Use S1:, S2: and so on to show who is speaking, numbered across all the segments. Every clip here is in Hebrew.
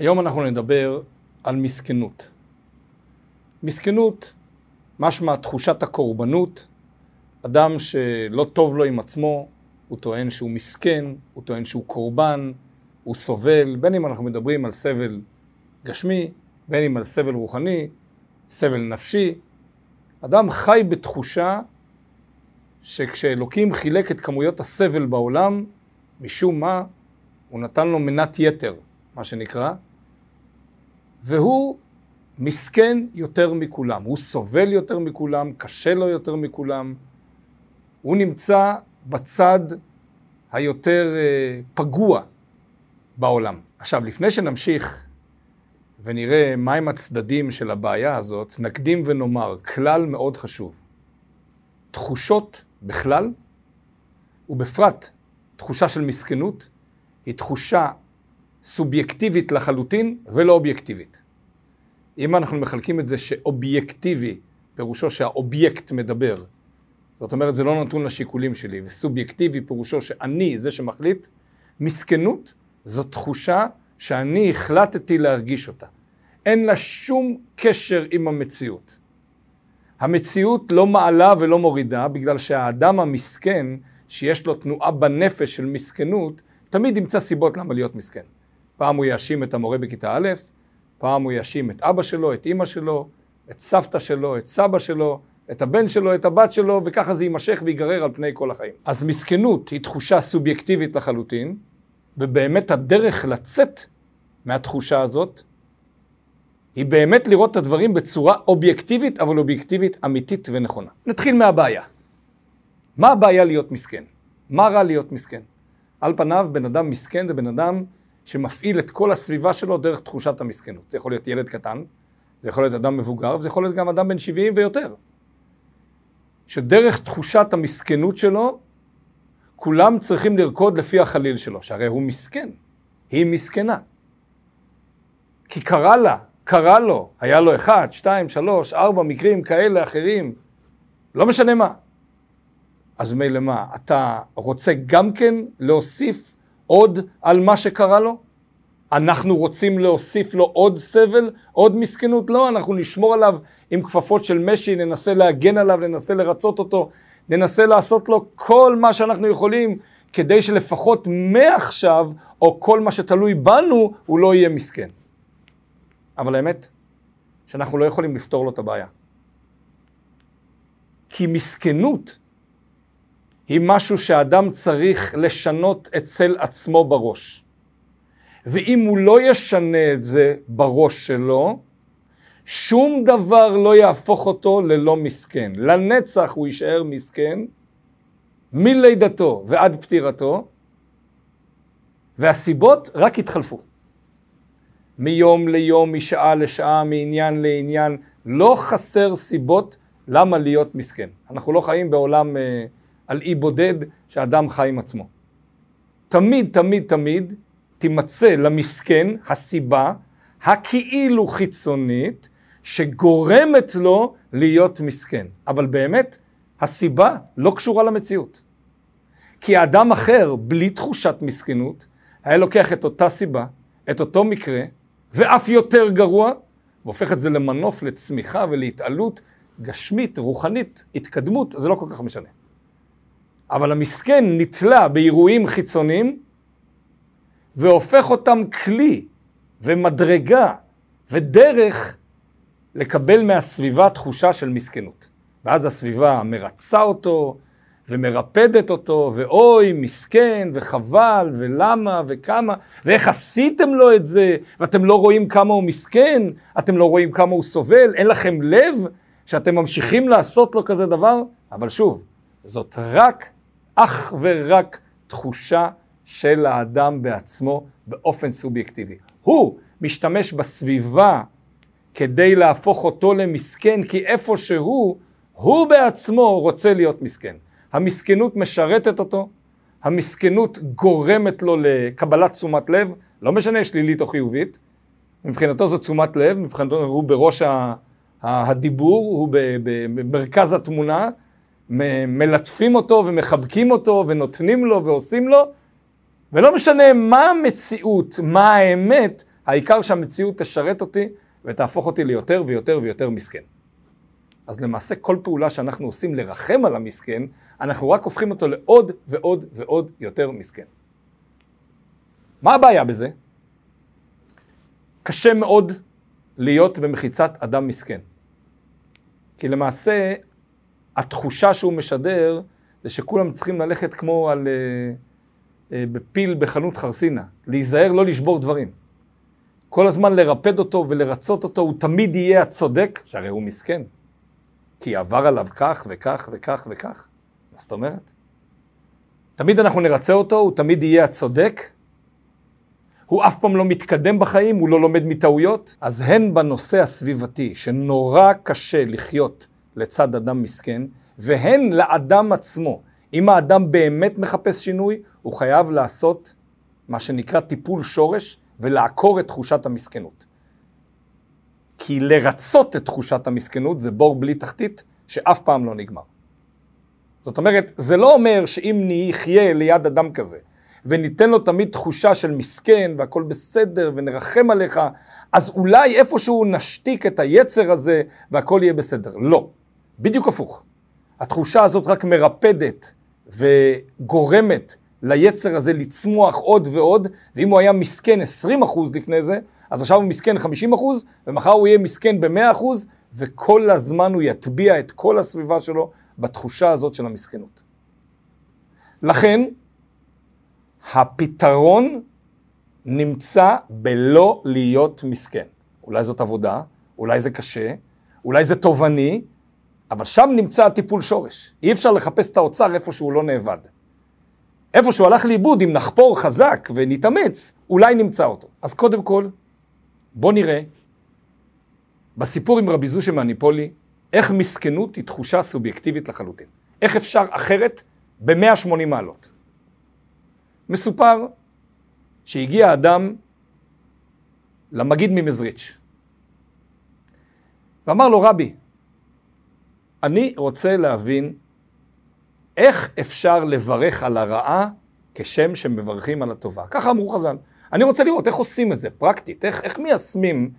S1: היום אנחנו נדבר על מסכנות. מסכנות, משמע תחושת הקורבנות, אדם שלא טוב לו עם עצמו, הוא טוען שהוא מסכן, הוא טוען שהוא קורבן, הוא סובל, בין אם אנחנו מדברים על סבל גשמי, בין אם על סבל רוחני, סבל נפשי. אדם חי בתחושה שכשאלוקים חילק את כמויות הסבל בעולם, משום מה, הוא נתן לו מנת יתר, מה שנקרא, והוא מסכן יותר מכולם, הוא סובל יותר מכולם, קשה לו יותר מכולם, הוא נמצא בצד היותר אה, פגוע בעולם. עכשיו, לפני שנמשיך ונראה מהם הצדדים של הבעיה הזאת, נקדים ונאמר כלל מאוד חשוב. תחושות בכלל, ובפרט תחושה של מסכנות, היא תחושה סובייקטיבית לחלוטין ולא אובייקטיבית. אם אנחנו מחלקים את זה שאובייקטיבי, פירושו שהאובייקט מדבר, זאת אומרת זה לא נתון לשיקולים שלי, וסובייקטיבי פירושו שאני זה שמחליט, מסכנות זו תחושה שאני החלטתי להרגיש אותה. אין לה שום קשר עם המציאות. המציאות לא מעלה ולא מורידה, בגלל שהאדם המסכן, שיש לו תנועה בנפש של מסכנות, תמיד ימצא סיבות למה להיות מסכן. פעם הוא יאשים את המורה בכיתה א', פעם הוא יאשים את אבא שלו, את אימא שלו, את סבתא שלו, את סבא שלו, את הבן שלו, את הבת שלו, וככה זה יימשך וייגרר על פני כל החיים. אז מסכנות היא תחושה סובייקטיבית לחלוטין, ובאמת הדרך לצאת מהתחושה הזאת, היא באמת לראות את הדברים בצורה אובייקטיבית, אבל אובייקטיבית אמיתית ונכונה. נתחיל מהבעיה. מה הבעיה להיות מסכן? מה רע להיות מסכן? על פניו, בן אדם מסכן זה בן אדם שמפעיל את כל הסביבה שלו דרך תחושת המסכנות. זה יכול להיות ילד קטן, זה יכול להיות אדם מבוגר, וזה יכול להיות גם אדם בן 70 ויותר. שדרך תחושת המסכנות שלו, כולם צריכים לרקוד לפי החליל שלו, שהרי הוא מסכן, היא מסכנה. כי קרה לה, קרה לו, היה לו אחד, שתיים, שלוש, ארבע מקרים כאלה אחרים, לא משנה מה. אז מילא מה, אתה רוצה גם כן להוסיף עוד על מה שקרה לו? אנחנו רוצים להוסיף לו עוד סבל, עוד מסכנות? לא, אנחנו נשמור עליו עם כפפות של משי, ננסה להגן עליו, ננסה לרצות אותו, ננסה לעשות לו כל מה שאנחנו יכולים כדי שלפחות מעכשיו, או כל מה שתלוי בנו, הוא לא יהיה מסכן. אבל האמת, שאנחנו לא יכולים לפתור לו את הבעיה. כי מסכנות היא משהו שאדם צריך לשנות אצל עצמו בראש. ואם הוא לא ישנה את זה בראש שלו, שום דבר לא יהפוך אותו ללא מסכן. לנצח הוא יישאר מסכן, מלידתו ועד פטירתו, והסיבות רק יתחלפו. מיום ליום, משעה לשעה, מעניין לעניין, לא חסר סיבות למה להיות מסכן. אנחנו לא חיים בעולם אה, על אי בודד שאדם חי עם עצמו. תמיד, תמיד, תמיד תימצא למסכן הסיבה הכאילו חיצונית שגורמת לו להיות מסכן. אבל באמת, הסיבה לא קשורה למציאות. כי האדם אחר, בלי תחושת מסכנות, היה לוקח את אותה סיבה, את אותו מקרה, ואף יותר גרוע, והופך את זה למנוף לצמיחה ולהתעלות גשמית, רוחנית, התקדמות, זה לא כל כך משנה. אבל המסכן נתלה באירועים חיצוניים, והופך אותם כלי ומדרגה ודרך לקבל מהסביבה תחושה של מסכנות. ואז הסביבה מרצה אותו ומרפדת אותו, ואוי, מסכן, וחבל, ולמה, וכמה, ואיך עשיתם לו את זה, ואתם לא רואים כמה הוא מסכן, אתם לא רואים כמה הוא סובל, אין לכם לב שאתם ממשיכים לעשות לו כזה דבר? אבל שוב, זאת רק, אך ורק תחושה של האדם בעצמו באופן סובייקטיבי. הוא משתמש בסביבה כדי להפוך אותו למסכן, כי איפה שהוא, הוא בעצמו רוצה להיות מסכן. המסכנות משרתת אותו, המסכנות גורמת לו לקבלת תשומת לב, לא משנה שלילית או חיובית, מבחינתו זו תשומת לב, מבחינתו הוא בראש הדיבור, הוא במרכז התמונה, מלטפים אותו ומחבקים אותו ונותנים לו ועושים לו, ולא משנה מה המציאות, מה האמת, העיקר שהמציאות תשרת אותי ותהפוך אותי ליותר ויותר ויותר מסכן. אז למעשה כל פעולה שאנחנו עושים לרחם על המסכן, אנחנו רק הופכים אותו לעוד ועוד ועוד יותר מסכן. מה הבעיה בזה? קשה מאוד להיות במחיצת אדם מסכן. כי למעשה התחושה שהוא משדר זה שכולם צריכים ללכת כמו על... uh, uh, בפיל בחנות חרסינה, להיזהר לא לשבור דברים. כל הזמן לרפד אותו ולרצות אותו, הוא תמיד יהיה הצודק, שהרי הוא מסכן. כי עבר עליו כך וכך וכך וכך. מה זאת אומרת? תמיד אנחנו נרצה אותו, הוא תמיד יהיה הצודק. הוא אף פעם לא מתקדם בחיים, הוא לא לומד מטעויות. אז הן בנושא הסביבתי, שנורא קשה לחיות לצד אדם מסכן, והן לאדם עצמו. אם האדם באמת מחפש שינוי, הוא חייב לעשות מה שנקרא טיפול שורש ולעקור את תחושת המסכנות. כי לרצות את תחושת המסכנות זה בור בלי תחתית שאף פעם לא נגמר. זאת אומרת, זה לא אומר שאם נחיה ליד אדם כזה וניתן לו תמיד תחושה של מסכן והכל בסדר ונרחם עליך, אז אולי איפשהו נשתיק את היצר הזה והכל יהיה בסדר. לא, בדיוק הפוך. התחושה הזאת רק מרפדת וגורמת ליצר הזה לצמוח עוד ועוד, ואם הוא היה מסכן 20% לפני זה, אז עכשיו הוא מסכן 50% ומחר הוא יהיה מסכן ב-100% וכל הזמן הוא יטביע את כל הסביבה שלו בתחושה הזאת של המסכנות. לכן, הפתרון נמצא בלא להיות מסכן. אולי זאת עבודה, אולי זה קשה, אולי זה תובעני, אבל שם נמצא הטיפול שורש. אי אפשר לחפש את האוצר איפה שהוא לא נאבד. איפה שהוא הלך לאיבוד, אם נחפור חזק ונתאמץ, אולי נמצא אותו. אז קודם כל, בוא נראה בסיפור עם רבי זושה מהניפולי, איך מסכנות היא תחושה סובייקטיבית לחלוטין. איך אפשר אחרת ב-180 מעלות. מסופר שהגיע אדם למגיד ממזריץ' ואמר לו, רבי, אני רוצה להבין איך אפשר לברך על הרעה כשם שמברכים על הטובה. ככה אמרו חז"ל. אני רוצה לראות איך עושים את זה, פרקטית, איך, איך מיישמים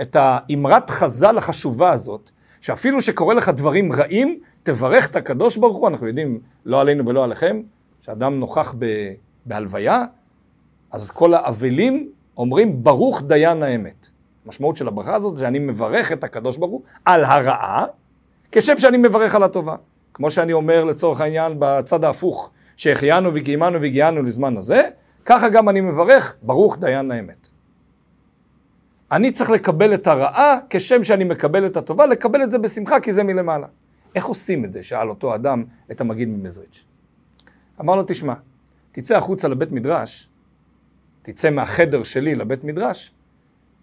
S1: את האמרת חז"ל החשובה הזאת, שאפילו שקורה לך דברים רעים, תברך את הקדוש ברוך הוא, אנחנו יודעים, לא עלינו ולא עליכם, שאדם נוכח ב, בהלוויה, אז כל האבלים אומרים ברוך דיין האמת. המשמעות של הברכה הזאת זה שאני מברך את הקדוש ברוך הוא על הרעה, כשם שאני מברך על הטובה. כמו שאני אומר לצורך העניין בצד ההפוך, שהחיינו וקיימנו והגיענו לזמן הזה, ככה גם אני מברך, ברוך דיין האמת. אני צריך לקבל את הרעה כשם שאני מקבל את הטובה, לקבל את זה בשמחה כי זה מלמעלה. איך עושים את זה? שאל אותו אדם את המגיד ממזריץ'. אמר לו, תשמע, תצא החוצה לבית מדרש, תצא מהחדר שלי לבית מדרש,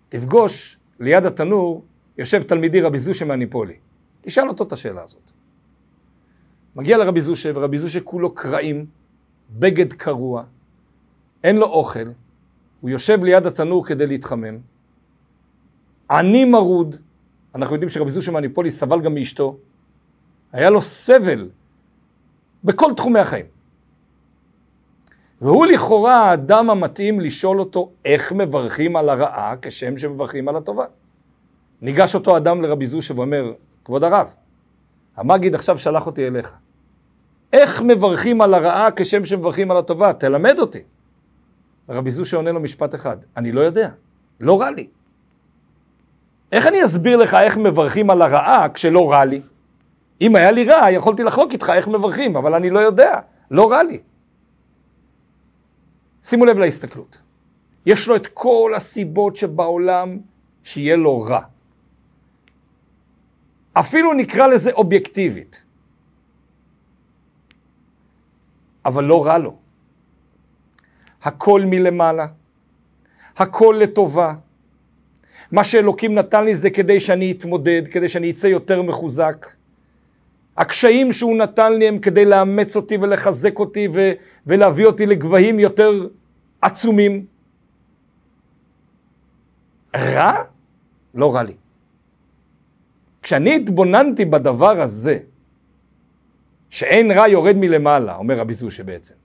S1: תפגוש ליד התנור, יושב תלמידי רבי זושה מהניפולי. תשאל אותו את השאלה הזאת. מגיע לרבי זושה, ורבי זושה כולו קרעים, בגד קרוע, אין לו אוכל, הוא יושב ליד התנור כדי להתחמם, עני מרוד, אנחנו יודעים שרבי זושה מניפולי סבל גם מאשתו, היה לו סבל בכל תחומי החיים. והוא לכאורה האדם המתאים לשאול אותו איך מברכים על הרעה כשם שמברכים על הטובה. ניגש אותו אדם לרבי זושה ואומר, כבוד הרב, המגיד עכשיו שלח אותי אליך. איך מברכים על הרעה כשם שמברכים על הטובה? תלמד אותי. רבי זושה עונה לו משפט אחד, אני לא יודע, לא רע לי. איך אני אסביר לך איך מברכים על הרעה כשלא רע לי? אם היה לי רע, יכולתי לחלוק איתך איך מברכים, אבל אני לא יודע, לא רע לי. שימו לב להסתכלות. יש לו את כל הסיבות שבעולם שיהיה לו רע. אפילו נקרא לזה אובייקטיבית. אבל לא רע לו. הכל מלמעלה, הכל לטובה. מה שאלוקים נתן לי זה כדי שאני אתמודד, כדי שאני אצא יותר מחוזק. הקשיים שהוא נתן לי הם כדי לאמץ אותי ולחזק אותי ו- ולהביא אותי לגבהים יותר עצומים. רע? לא רע לי. כשאני התבוננתי בדבר הזה, שאין רע יורד מלמעלה, אומר רבי זושה בעצם,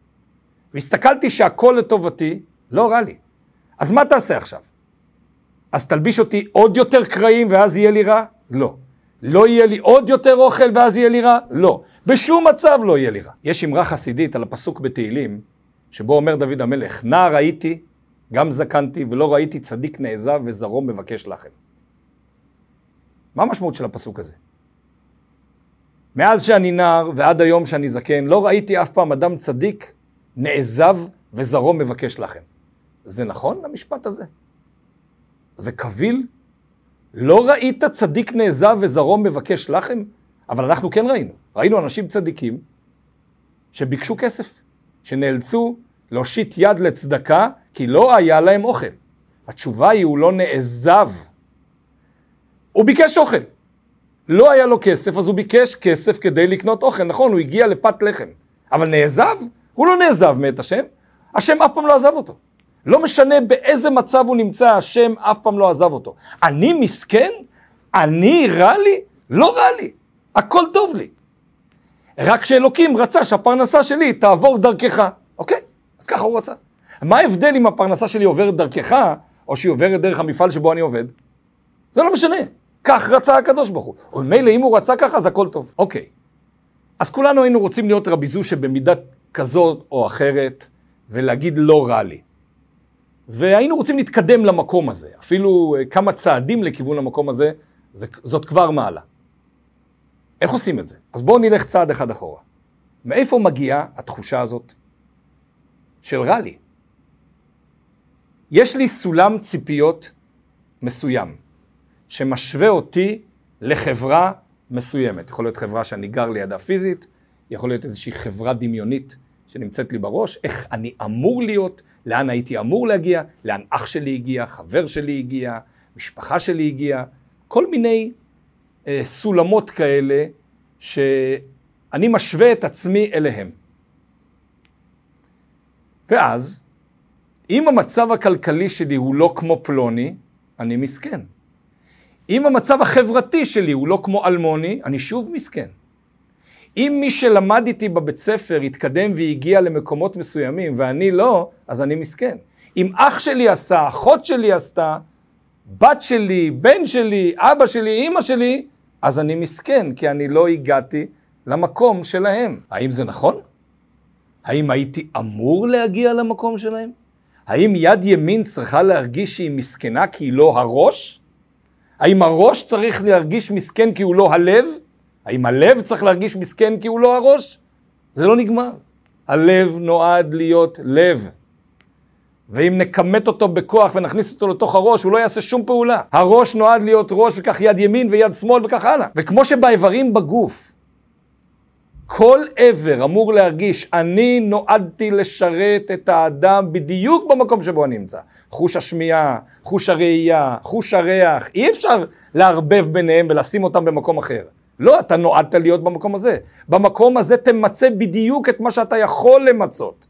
S1: והסתכלתי שהכל לטובתי, לא רע לי. אז מה תעשה עכשיו? אז תלביש אותי עוד יותר קרעים ואז יהיה לי רע? לא. לא יהיה לי עוד יותר אוכל ואז יהיה לי רע? לא. בשום מצב לא יהיה לי רע. יש אמרה חסידית על הפסוק בתהילים, שבו אומר דוד המלך, נער הייתי, גם זקנתי, ולא ראיתי צדיק נעזב וזרעו מבקש לחם. מה המשמעות של הפסוק הזה? מאז שאני נער ועד היום שאני זקן, לא ראיתי אף פעם אדם צדיק נעזב וזרעו מבקש לחם. זה נכון המשפט הזה? זה קביל? לא ראית צדיק נעזב וזרעו מבקש לחם? אבל אנחנו כן ראינו. ראינו אנשים צדיקים שביקשו כסף, שנאלצו להושיט יד לצדקה כי לא היה להם אוכל. התשובה היא, הוא לא נעזב. הוא ביקש אוכל. לא היה לו כסף, אז הוא ביקש כסף כדי לקנות אוכל. נכון, הוא הגיע לפת לחם. אבל נעזב? הוא לא נעזב מאת השם. השם אף פעם לא עזב אותו. לא משנה באיזה מצב הוא נמצא, השם אף פעם לא עזב אותו. אני מסכן? אני רע לי? לא רע לי. הכל טוב לי. רק שאלוקים רצה שהפרנסה שלי תעבור דרכך, אוקיי? אז ככה הוא רצה. מה ההבדל אם הפרנסה שלי עוברת דרכך, או שהיא עוברת דרך המפעל שבו אני עובד? זה לא משנה. כך רצה הקדוש ברוך הוא. ומילא אם הוא רצה ככה, אז הכל טוב. אוקיי. אז כולנו היינו רוצים להיות רבי זו שבמידה כזאת או אחרת, ולהגיד לא רע לי. והיינו רוצים להתקדם למקום הזה. אפילו אה, כמה צעדים לכיוון המקום הזה, זאת כבר מעלה. איך עושים את זה? אז בואו נלך צעד אחד אחורה. מאיפה מגיעה התחושה הזאת של רע לי? יש לי סולם ציפיות מסוים, שמשווה אותי לחברה מסוימת. יכול להיות חברה שאני גר לידה פיזית, יכול להיות איזושהי חברה דמיונית שנמצאת לי בראש, איך אני אמור להיות, לאן הייתי אמור להגיע, לאן אח שלי הגיע, חבר שלי הגיע, משפחה שלי הגיעה, כל מיני אה, סולמות כאלה שאני משווה את עצמי אליהם. ואז, אם המצב הכלכלי שלי הוא לא כמו פלוני, אני מסכן. אם המצב החברתי שלי הוא לא כמו אלמוני, אני שוב מסכן. אם מי שלמד איתי בבית ספר התקדם והגיע למקומות מסוימים ואני לא, אז אני מסכן. אם אח שלי עשה, אחות שלי עשתה, בת שלי, בן שלי, אבא שלי, אימא שלי, אז אני מסכן, כי אני לא הגעתי למקום שלהם. האם זה נכון? האם הייתי אמור להגיע למקום שלהם? האם יד ימין צריכה להרגיש שהיא מסכנה כי היא לא הראש? האם הראש צריך להרגיש מסכן כי הוא לא הלב? האם הלב צריך להרגיש מסכן כי הוא לא הראש? זה לא נגמר. הלב נועד להיות לב. ואם נכמת אותו בכוח ונכניס אותו לתוך הראש, הוא לא יעשה שום פעולה. הראש נועד להיות ראש וכך יד ימין ויד שמאל וכך הלאה. וכמו שבאיברים בגוף, כל איבר אמור להרגיש, אני נועדתי לשרת את האדם בדיוק במקום שבו אני נמצא. חוש השמיעה, חוש הראייה, חוש הריח, אי אפשר לערבב ביניהם ולשים אותם במקום אחר. לא, אתה נועדת להיות במקום הזה. במקום הזה תמצה בדיוק את מה שאתה יכול למצות.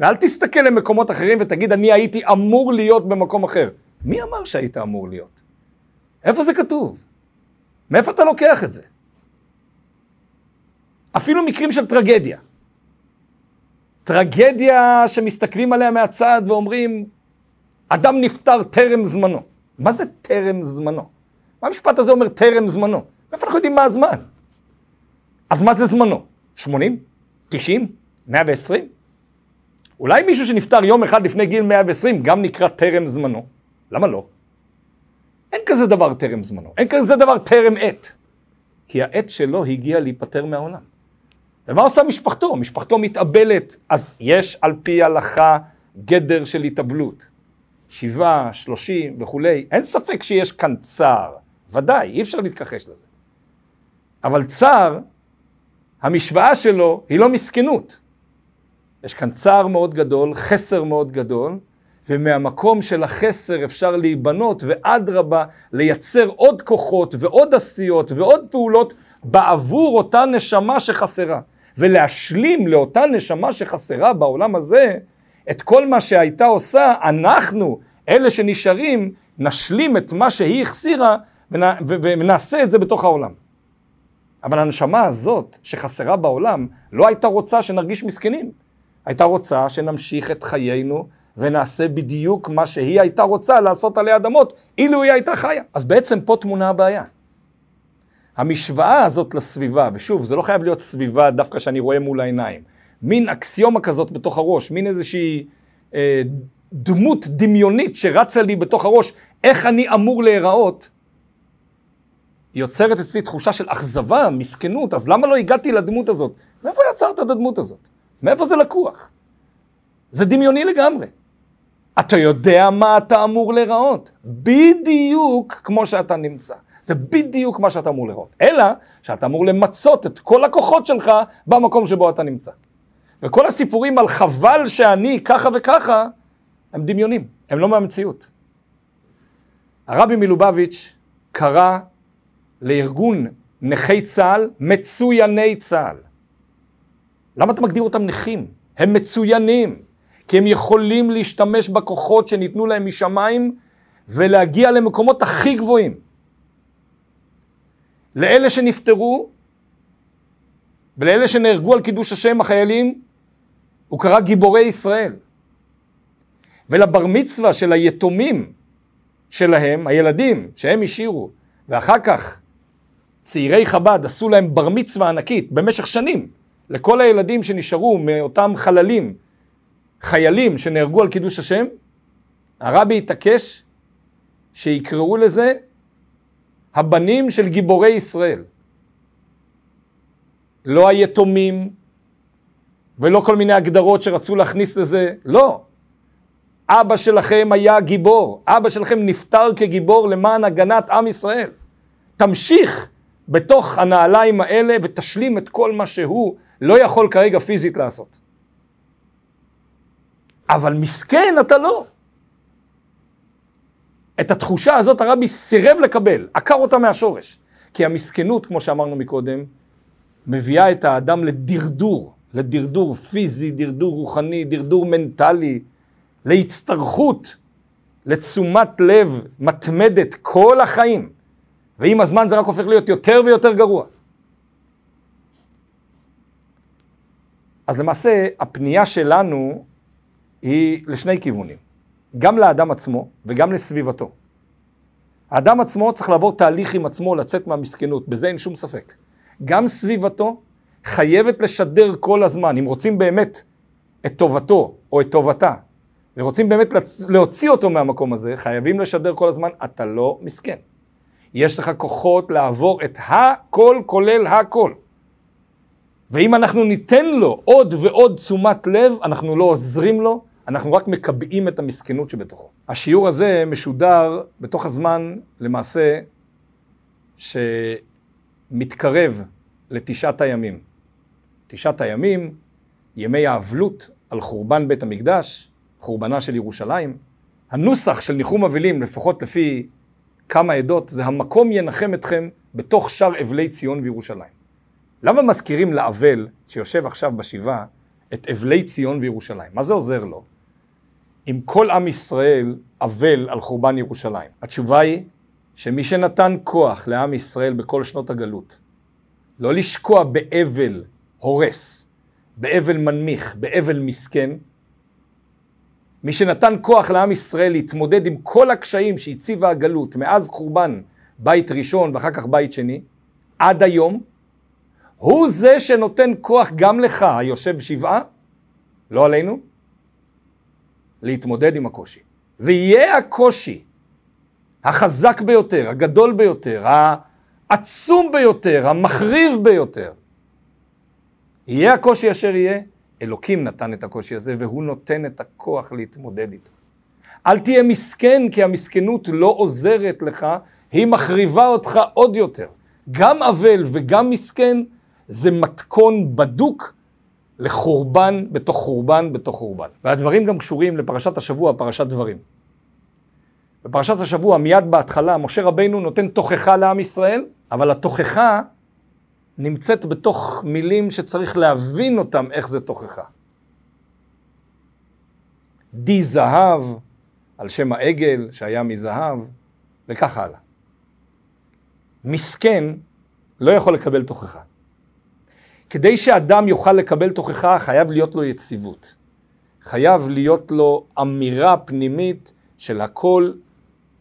S1: ואל תסתכל למקומות אחרים ותגיד, אני הייתי אמור להיות במקום אחר. מי אמר שהיית אמור להיות? איפה זה כתוב? מאיפה אתה לוקח את זה? אפילו מקרים של טרגדיה. טרגדיה שמסתכלים עליה מהצד ואומרים, אדם נפטר טרם זמנו. מה זה טרם זמנו? מה המשפט הזה אומר טרם זמנו? מאיפה אנחנו יודעים מה הזמן? אז מה זה זמנו? 80? 90? 120? אולי מישהו שנפטר יום אחד לפני גיל 120 גם נקרא טרם זמנו? למה לא? אין כזה דבר טרם זמנו, אין כזה דבר טרם עת. כי העת שלו הגיעה להיפטר מהעולם. ומה עושה משפחתו? משפחתו מתאבלת, אז יש על פי הלכה גדר של התאבלות. שבעה, שלושים וכולי. אין ספק שיש כאן צער, ודאי, אי אפשר להתכחש לזה. אבל צער, המשוואה שלו היא לא מסכנות. יש כאן צער מאוד גדול, חסר מאוד גדול, ומהמקום של החסר אפשר להיבנות, ואדרבה, לייצר עוד כוחות ועוד עשיות ועוד פעולות בעבור אותה נשמה שחסרה. ולהשלים לאותה נשמה שחסרה בעולם הזה, את כל מה שהייתה עושה, אנחנו, אלה שנשארים, נשלים את מה שהיא החסירה ונעשה את זה בתוך העולם. אבל הנשמה הזאת שחסרה בעולם לא הייתה רוצה שנרגיש מסכנים. הייתה רוצה שנמשיך את חיינו ונעשה בדיוק מה שהיא הייתה רוצה לעשות עלי אדמות, אילו היא הייתה חיה. אז בעצם פה טמונה הבעיה. המשוואה הזאת לסביבה, ושוב, זה לא חייב להיות סביבה דווקא שאני רואה מול העיניים, מין אקסיומה כזאת בתוך הראש, מין איזושהי אה, דמות דמיונית שרצה לי בתוך הראש, איך אני אמור להיראות, יוצרת אצלי תחושה של אכזבה, מסכנות, אז למה לא הגעתי לדמות הזאת? מאיפה יצרת את הדמות הזאת? מאיפה זה לקוח? זה דמיוני לגמרי. אתה יודע מה אתה אמור להיראות, בדיוק כמו שאתה נמצא. זה בדיוק מה שאתה אמור לראות. אלא שאתה אמור למצות את כל הכוחות שלך במקום שבו אתה נמצא. וכל הסיפורים על חבל שאני ככה וככה, הם דמיונים, הם לא מהמציאות. הרבי מלובביץ' קרא לארגון נכי צה"ל מצויני צה"ל. למה אתה מגדיר אותם נכים? הם מצוינים, כי הם יכולים להשתמש בכוחות שניתנו להם משמיים ולהגיע למקומות הכי גבוהים. לאלה שנפטרו ולאלה שנהרגו על קידוש השם, החיילים, הוא קרא גיבורי ישראל. ולבר מצווה של היתומים שלהם, הילדים שהם השאירו, ואחר כך צעירי חב"ד עשו להם בר מצווה ענקית במשך שנים לכל הילדים שנשארו מאותם חללים, חיילים שנהרגו על קידוש השם, הרבי התעקש שיקראו לזה הבנים של גיבורי ישראל. לא היתומים ולא כל מיני הגדרות שרצו להכניס לזה, לא. אבא שלכם היה גיבור, אבא שלכם נפטר כגיבור למען הגנת עם ישראל. תמשיך בתוך הנעליים האלה ותשלים את כל מה שהוא לא יכול כרגע פיזית לעשות. אבל מסכן אתה לא. את התחושה הזאת הרבי סירב לקבל, עקר אותה מהשורש. כי המסכנות, כמו שאמרנו מקודם, מביאה את האדם לדרדור, לדרדור פיזי, דרדור רוחני, דרדור מנטלי, להצטרכות, לתשומת לב מתמדת כל החיים. ועם הזמן זה רק הופך להיות יותר ויותר גרוע. אז למעשה, הפנייה שלנו היא לשני כיוונים. גם לאדם עצמו וגם לסביבתו. האדם עצמו צריך לעבור תהליך עם עצמו לצאת מהמסכנות, בזה אין שום ספק. גם סביבתו חייבת לשדר כל הזמן, אם רוצים באמת את טובתו או את טובתה, ורוצים באמת להוציא אותו מהמקום הזה, חייבים לשדר כל הזמן, אתה לא מסכן. יש לך כוחות לעבור את הכל כולל הכל. ואם אנחנו ניתן לו עוד ועוד תשומת לב, אנחנו לא עוזרים לו, אנחנו רק מקבעים את המסכנות שבתוכו. השיעור הזה משודר בתוך הזמן, למעשה, שמתקרב לתשעת הימים. תשעת הימים, ימי האבלות על חורבן בית המקדש, חורבנה של ירושלים. הנוסח של ניחום אבלים, לפחות לפי כמה עדות, זה המקום ינחם אתכם בתוך שאר אבלי ציון וירושלים. למה מזכירים לאבל, שיושב עכשיו בשבעה, את אבלי ציון וירושלים? מה זה עוזר לו? אם כל עם ישראל אבל על חורבן ירושלים? התשובה היא שמי שנתן כוח לעם ישראל בכל שנות הגלות, לא לשקוע באבל הורס, באבל מנמיך, באבל מסכן, מי שנתן כוח לעם ישראל להתמודד עם כל הקשיים שהציבה הגלות מאז חורבן בית ראשון ואחר כך בית שני, עד היום, הוא זה שנותן כוח גם לך, היושב שבעה, לא עלינו, להתמודד עם הקושי. ויהיה הקושי החזק ביותר, הגדול ביותר, העצום ביותר, המחריב ביותר. יהיה הקושי אשר יהיה, אלוקים נתן את הקושי הזה, והוא נותן את הכוח להתמודד איתו. אל תהיה מסכן, כי המסכנות לא עוזרת לך, היא מחריבה אותך עוד יותר. גם אבל וגם מסכן זה מתכון בדוק לחורבן בתוך חורבן בתוך חורבן. והדברים גם קשורים לפרשת השבוע, פרשת דברים. בפרשת השבוע, מיד בהתחלה, משה רבינו נותן תוכחה לעם ישראל, אבל התוכחה נמצאת בתוך מילים שצריך להבין אותם איך זה תוכחה. די זהב, על שם העגל שהיה מזהב, וכך הלאה. מסכן לא יכול לקבל תוכחה. כדי שאדם יוכל לקבל תוכחה, חייב להיות לו יציבות. חייב להיות לו אמירה פנימית של הכל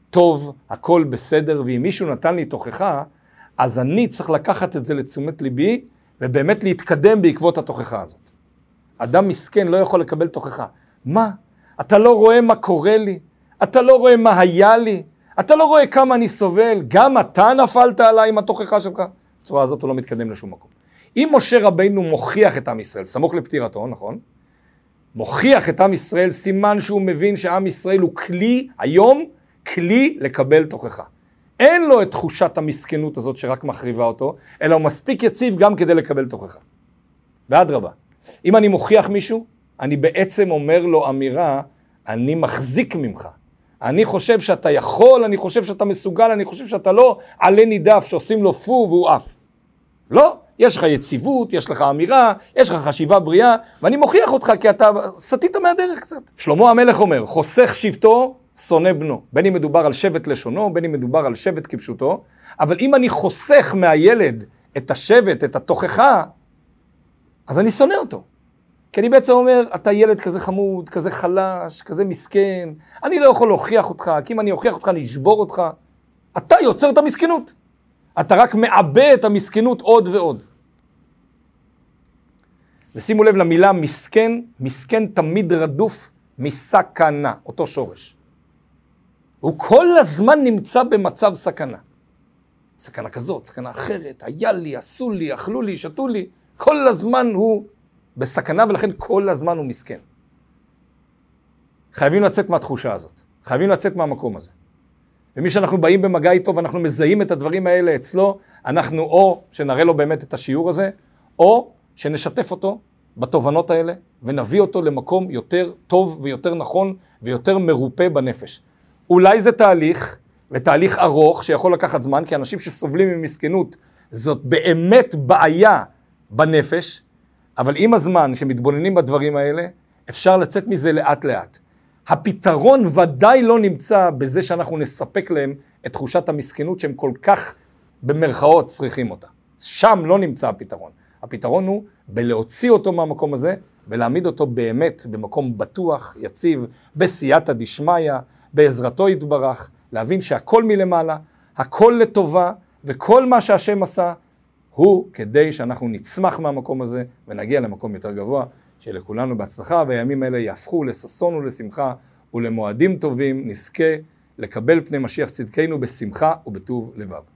S1: טוב, הכל בסדר, ואם מישהו נתן לי תוכחה, אז אני צריך לקחת את זה לתשומת ליבי, ובאמת להתקדם בעקבות התוכחה הזאת. אדם מסכן לא יכול לקבל תוכחה. מה? אתה לא רואה מה קורה לי? אתה לא רואה מה היה לי? אתה לא רואה כמה אני סובל? גם אתה נפלת עליי עם התוכחה שלך? בצורה הזאת הוא לא מתקדם לשום מקום. אם משה רבינו מוכיח את עם ישראל, סמוך לפטירתו, נכון? מוכיח את עם ישראל, סימן שהוא מבין שעם ישראל הוא כלי, היום, כלי לקבל תוכחה. אין לו את תחושת המסכנות הזאת שרק מחריבה אותו, אלא הוא מספיק יציב גם כדי לקבל תוכחה. ואדרבה, אם אני מוכיח מישהו, אני בעצם אומר לו אמירה, אני מחזיק ממך. אני חושב שאתה יכול, אני חושב שאתה מסוגל, אני חושב שאתה לא עלה נידף שעושים לו פו והוא עף. לא, יש לך יציבות, יש לך אמירה, יש לך חשיבה בריאה, ואני מוכיח אותך כי אתה סטית מהדרך קצת. שלמה המלך אומר, חוסך שבטו, שונא בנו. בין אם מדובר על שבט לשונו, בין אם מדובר על שבט כפשוטו, אבל אם אני חוסך מהילד את השבט, את התוכחה, אז אני שונא אותו. כי אני בעצם אומר, אתה ילד כזה חמוד, כזה חלש, כזה מסכן, אני לא יכול להוכיח אותך, כי אם אני אוכיח אותך, אני אשבור אותך. אתה יוצר את המסכנות. אתה רק מעבה את המסכנות עוד ועוד. ושימו לב למילה מסכן, מסכן תמיד רדוף מסכנה, אותו שורש. הוא כל הזמן נמצא במצב סכנה. סכנה כזאת, סכנה אחרת, היה לי, עשו לי, אכלו לי, שתו לי, כל הזמן הוא בסכנה ולכן כל הזמן הוא מסכן. חייבים לצאת מהתחושה הזאת, חייבים לצאת מהמקום הזה. ומי שאנחנו באים במגע איתו ואנחנו מזהים את הדברים האלה אצלו, אנחנו או שנראה לו באמת את השיעור הזה, או שנשתף אותו בתובנות האלה ונביא אותו למקום יותר טוב ויותר נכון ויותר מרופא בנפש. אולי זה תהליך, ותהליך ארוך שיכול לקחת זמן, כי אנשים שסובלים ממסכנות זאת באמת בעיה בנפש, אבל עם הזמן שמתבוננים בדברים האלה, אפשר לצאת מזה לאט לאט. הפתרון ודאי לא נמצא בזה שאנחנו נספק להם את תחושת המסכנות שהם כל כך במרכאות צריכים אותה. שם לא נמצא הפתרון. הפתרון הוא בלהוציא אותו מהמקום הזה ולהעמיד אותו באמת במקום בטוח, יציב, בסייעתא דשמיא, בעזרתו יתברך, להבין שהכל מלמעלה, הכל לטובה, וכל מה שהשם עשה הוא כדי שאנחנו נצמח מהמקום הזה ונגיע למקום יותר גבוה. שלכולנו בהצלחה, והימים האלה יהפכו לששון ולשמחה ולמועדים טובים, נזכה לקבל פני משיח צדקנו בשמחה ובטוב לבב.